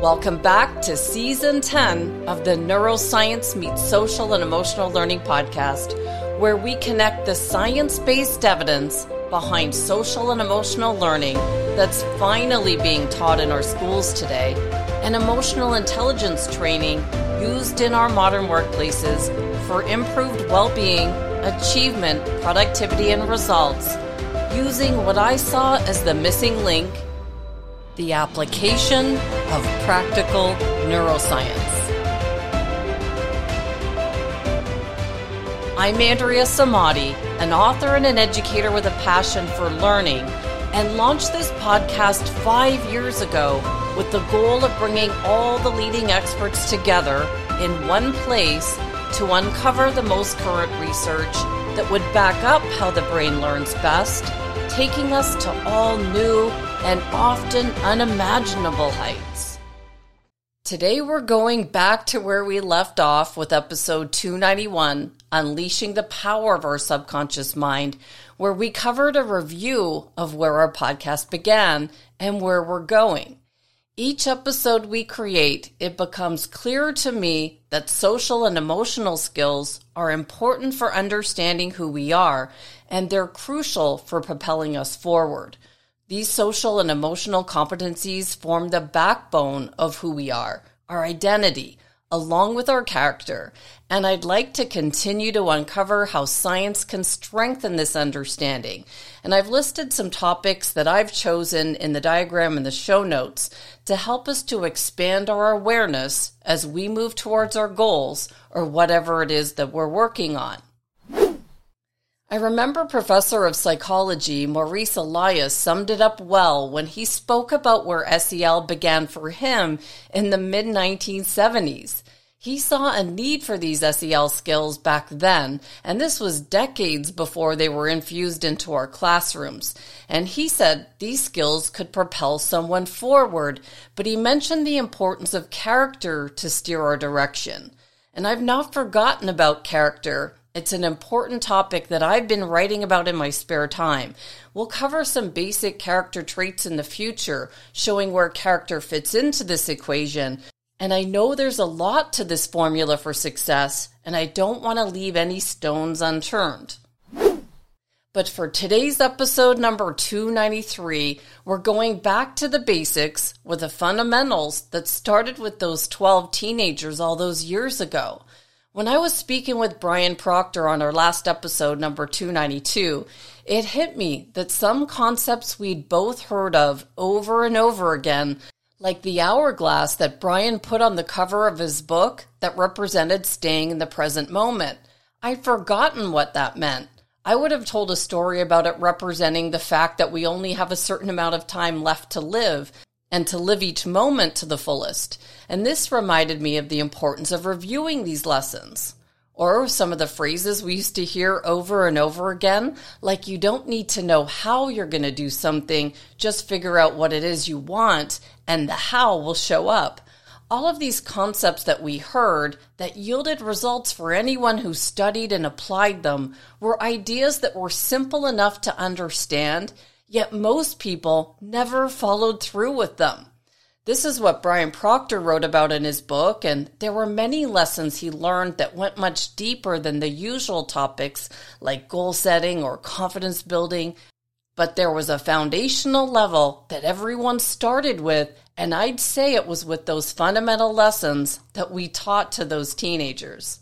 Welcome back to season 10 of the Neuroscience Meets Social and Emotional Learning podcast, where we connect the science based evidence behind social and emotional learning that's finally being taught in our schools today and emotional intelligence training used in our modern workplaces for improved well being, achievement, productivity, and results using what I saw as the missing link the application of practical neuroscience. I'm Andrea Samadi, an author and an educator with a passion for learning, and launched this podcast five years ago with the goal of bringing all the leading experts together in one place to uncover the most current research that would back up how the brain learns best, taking us to all new and often unimaginable heights. Today we're going back to where we left off with episode 291, Unleashing the Power of Our Subconscious Mind, where we covered a review of where our podcast began and where we're going. Each episode we create, it becomes clearer to me that social and emotional skills are important for understanding who we are, and they're crucial for propelling us forward. These social and emotional competencies form the backbone of who we are, our identity, along with our character. And I'd like to continue to uncover how science can strengthen this understanding. And I've listed some topics that I've chosen in the diagram in the show notes to help us to expand our awareness as we move towards our goals or whatever it is that we're working on. I remember Professor of Psychology Maurice Elias summed it up well when he spoke about where SEL began for him in the mid 1970s. He saw a need for these SEL skills back then, and this was decades before they were infused into our classrooms. And he said these skills could propel someone forward, but he mentioned the importance of character to steer our direction. And I've not forgotten about character it's an important topic that I've been writing about in my spare time. We'll cover some basic character traits in the future, showing where character fits into this equation. And I know there's a lot to this formula for success, and I don't want to leave any stones unturned. But for today's episode number 293, we're going back to the basics with the fundamentals that started with those 12 teenagers all those years ago. When I was speaking with Brian Proctor on our last episode, number 292, it hit me that some concepts we'd both heard of over and over again, like the hourglass that Brian put on the cover of his book that represented staying in the present moment. I'd forgotten what that meant. I would have told a story about it representing the fact that we only have a certain amount of time left to live and to live each moment to the fullest. And this reminded me of the importance of reviewing these lessons. Or some of the phrases we used to hear over and over again, like you don't need to know how you're going to do something, just figure out what it is you want, and the how will show up. All of these concepts that we heard that yielded results for anyone who studied and applied them were ideas that were simple enough to understand Yet most people never followed through with them. This is what Brian Proctor wrote about in his book, and there were many lessons he learned that went much deeper than the usual topics like goal setting or confidence building. But there was a foundational level that everyone started with, and I'd say it was with those fundamental lessons that we taught to those teenagers.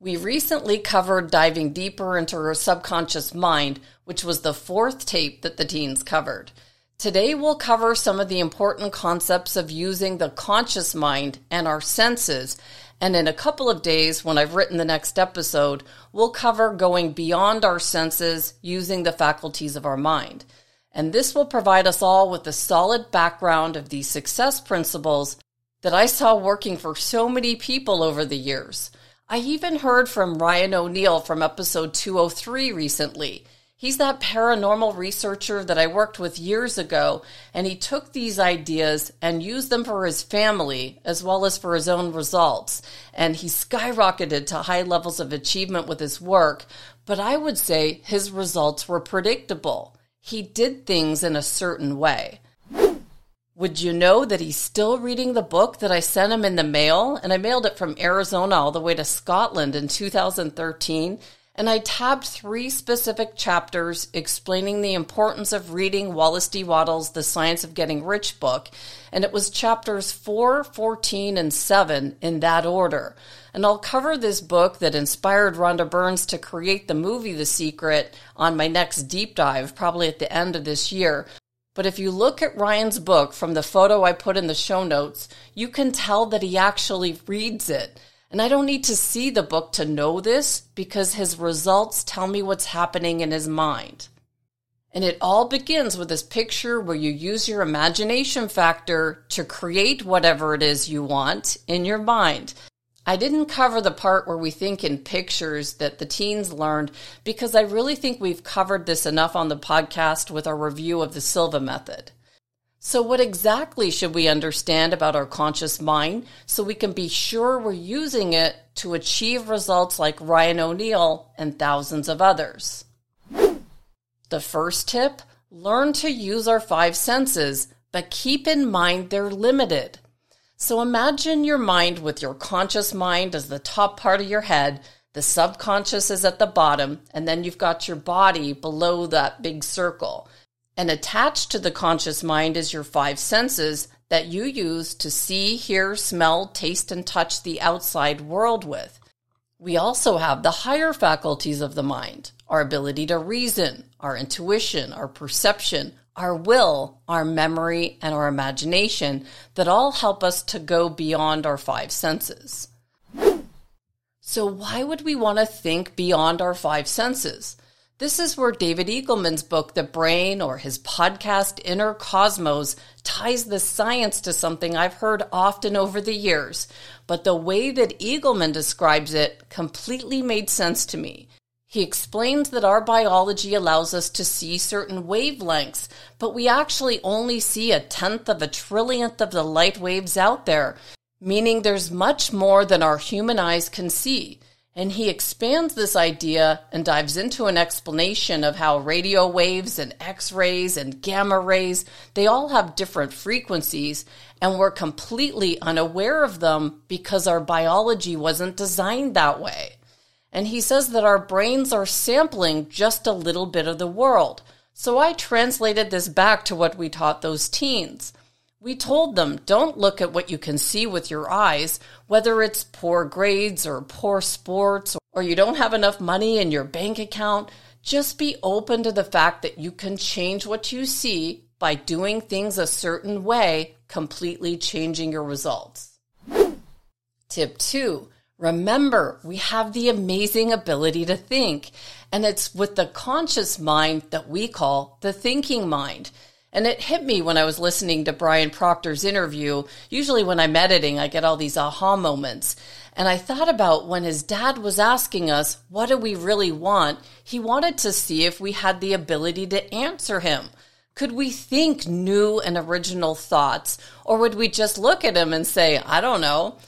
We recently covered diving deeper into her subconscious mind, which was the fourth tape that the teens covered. Today, we'll cover some of the important concepts of using the conscious mind and our senses. And in a couple of days, when I've written the next episode, we'll cover going beyond our senses using the faculties of our mind. And this will provide us all with a solid background of these success principles that I saw working for so many people over the years. I even heard from Ryan O'Neill from episode 203 recently. He's that paranormal researcher that I worked with years ago, and he took these ideas and used them for his family as well as for his own results. And he skyrocketed to high levels of achievement with his work, but I would say his results were predictable. He did things in a certain way. Would you know that he's still reading the book that I sent him in the mail? And I mailed it from Arizona all the way to Scotland in 2013. And I tabbed three specific chapters explaining the importance of reading Wallace D. Wattles' The Science of Getting Rich book. And it was chapters 4, 14, and 7 in that order. And I'll cover this book that inspired Rhonda Burns to create the movie The Secret on my next deep dive, probably at the end of this year. But if you look at Ryan's book from the photo I put in the show notes, you can tell that he actually reads it. And I don't need to see the book to know this because his results tell me what's happening in his mind. And it all begins with this picture where you use your imagination factor to create whatever it is you want in your mind. I didn't cover the part where we think in pictures that the teens learned because I really think we've covered this enough on the podcast with our review of the Silva method. So, what exactly should we understand about our conscious mind so we can be sure we're using it to achieve results like Ryan O'Neill and thousands of others? The first tip learn to use our five senses, but keep in mind they're limited. So imagine your mind with your conscious mind as the top part of your head, the subconscious is at the bottom, and then you've got your body below that big circle. And attached to the conscious mind is your five senses that you use to see, hear, smell, taste, and touch the outside world with. We also have the higher faculties of the mind our ability to reason, our intuition, our perception, our will, our memory, and our imagination that all help us to go beyond our five senses. So, why would we want to think beyond our five senses? This is where David Eagleman's book, The Brain, or his podcast, Inner Cosmos, ties the science to something I've heard often over the years. But the way that Eagleman describes it completely made sense to me. He explains that our biology allows us to see certain wavelengths, but we actually only see a tenth of a trillionth of the light waves out there, meaning there's much more than our human eyes can see. And he expands this idea and dives into an explanation of how radio waves and X rays and gamma rays, they all have different frequencies, and we're completely unaware of them because our biology wasn't designed that way. And he says that our brains are sampling just a little bit of the world. So I translated this back to what we taught those teens. We told them don't look at what you can see with your eyes, whether it's poor grades or poor sports or you don't have enough money in your bank account. Just be open to the fact that you can change what you see by doing things a certain way, completely changing your results. Tip two Remember, we have the amazing ability to think, and it's with the conscious mind that we call the thinking mind. And it hit me when I was listening to Brian Proctor's interview. Usually, when I'm editing, I get all these aha moments. And I thought about when his dad was asking us, What do we really want? He wanted to see if we had the ability to answer him. Could we think new and original thoughts? Or would we just look at him and say, I don't know?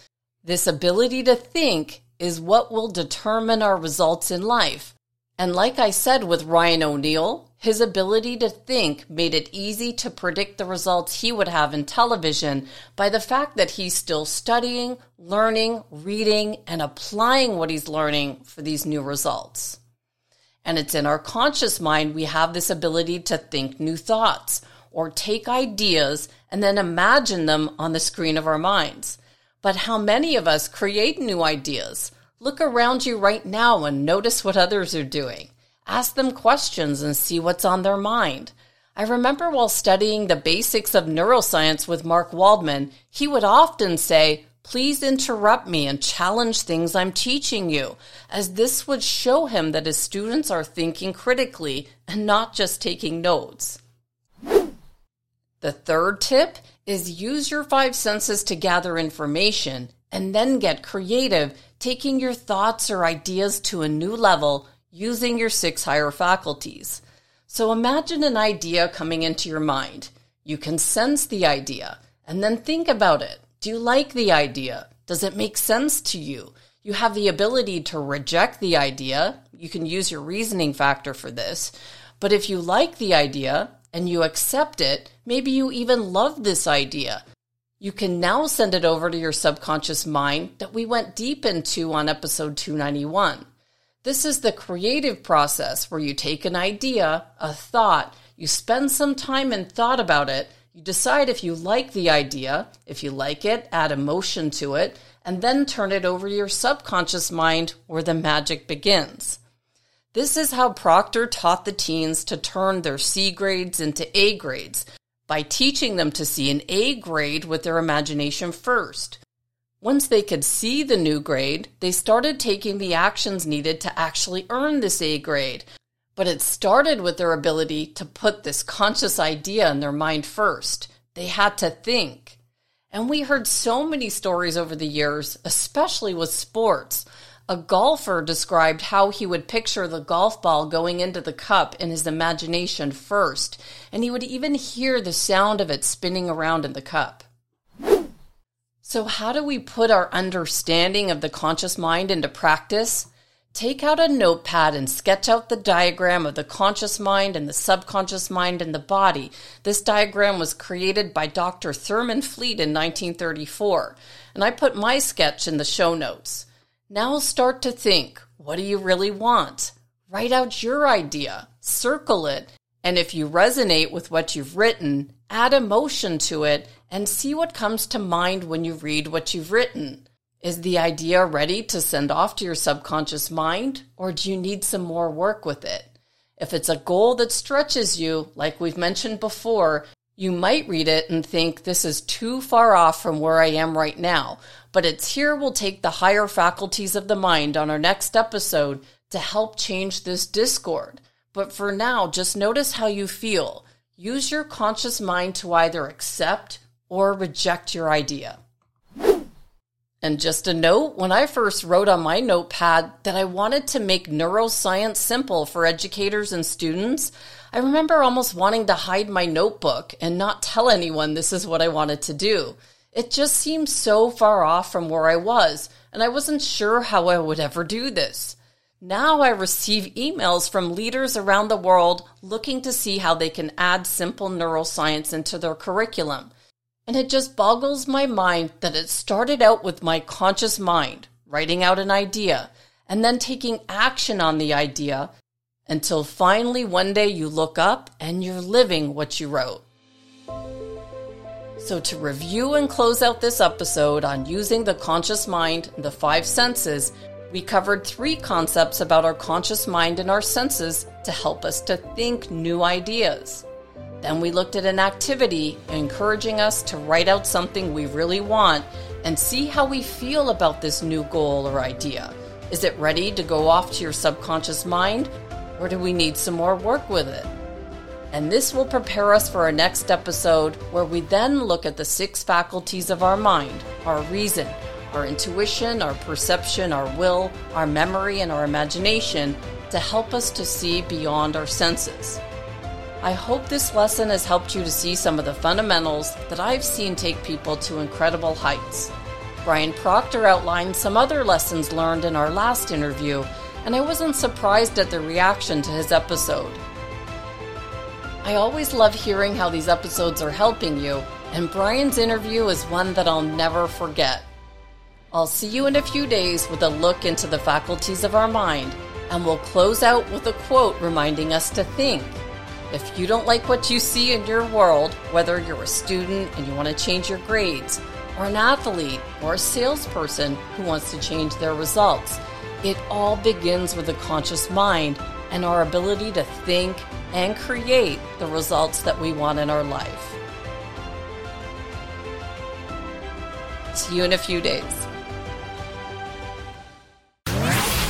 This ability to think is what will determine our results in life. And like I said with Ryan O'Neill, his ability to think made it easy to predict the results he would have in television by the fact that he's still studying, learning, reading, and applying what he's learning for these new results. And it's in our conscious mind we have this ability to think new thoughts or take ideas and then imagine them on the screen of our minds. But how many of us create new ideas? Look around you right now and notice what others are doing. Ask them questions and see what's on their mind. I remember while studying the basics of neuroscience with Mark Waldman, he would often say, Please interrupt me and challenge things I'm teaching you, as this would show him that his students are thinking critically and not just taking notes. The third tip is use your five senses to gather information and then get creative, taking your thoughts or ideas to a new level using your six higher faculties. So imagine an idea coming into your mind. You can sense the idea and then think about it. Do you like the idea? Does it make sense to you? You have the ability to reject the idea. You can use your reasoning factor for this. But if you like the idea and you accept it, Maybe you even love this idea. You can now send it over to your subconscious mind that we went deep into on episode 291. This is the creative process where you take an idea, a thought, you spend some time and thought about it, you decide if you like the idea, if you like it, add emotion to it, and then turn it over to your subconscious mind where the magic begins. This is how Proctor taught the teens to turn their C grades into A grades by teaching them to see an A grade with their imagination first. Once they could see the new grade, they started taking the actions needed to actually earn this A grade. But it started with their ability to put this conscious idea in their mind first. They had to think. And we heard so many stories over the years, especially with sports. A golfer described how he would picture the golf ball going into the cup in his imagination first, and he would even hear the sound of it spinning around in the cup. So, how do we put our understanding of the conscious mind into practice? Take out a notepad and sketch out the diagram of the conscious mind and the subconscious mind and the body. This diagram was created by Dr. Thurman Fleet in 1934, and I put my sketch in the show notes. Now start to think what do you really want? Write out your idea, circle it, and if you resonate with what you've written, add emotion to it and see what comes to mind when you read what you've written. Is the idea ready to send off to your subconscious mind, or do you need some more work with it? If it's a goal that stretches you, like we've mentioned before, you might read it and think this is too far off from where I am right now, but it's here we'll take the higher faculties of the mind on our next episode to help change this discord. But for now, just notice how you feel. Use your conscious mind to either accept or reject your idea. And just a note when I first wrote on my notepad that I wanted to make neuroscience simple for educators and students, I remember almost wanting to hide my notebook and not tell anyone this is what I wanted to do. It just seemed so far off from where I was, and I wasn't sure how I would ever do this. Now I receive emails from leaders around the world looking to see how they can add simple neuroscience into their curriculum. And it just boggles my mind that it started out with my conscious mind, writing out an idea, and then taking action on the idea until finally one day you look up and you're living what you wrote. So, to review and close out this episode on using the conscious mind and the five senses, we covered three concepts about our conscious mind and our senses to help us to think new ideas. Then we looked at an activity encouraging us to write out something we really want and see how we feel about this new goal or idea. Is it ready to go off to your subconscious mind, or do we need some more work with it? And this will prepare us for our next episode, where we then look at the six faculties of our mind our reason, our intuition, our perception, our will, our memory, and our imagination to help us to see beyond our senses. I hope this lesson has helped you to see some of the fundamentals that I've seen take people to incredible heights. Brian Proctor outlined some other lessons learned in our last interview, and I wasn't surprised at the reaction to his episode. I always love hearing how these episodes are helping you, and Brian's interview is one that I'll never forget. I'll see you in a few days with a look into the faculties of our mind, and we'll close out with a quote reminding us to think. If you don't like what you see in your world, whether you're a student and you want to change your grades, or an athlete, or a salesperson who wants to change their results, it all begins with a conscious mind and our ability to think and create the results that we want in our life. See you in a few days.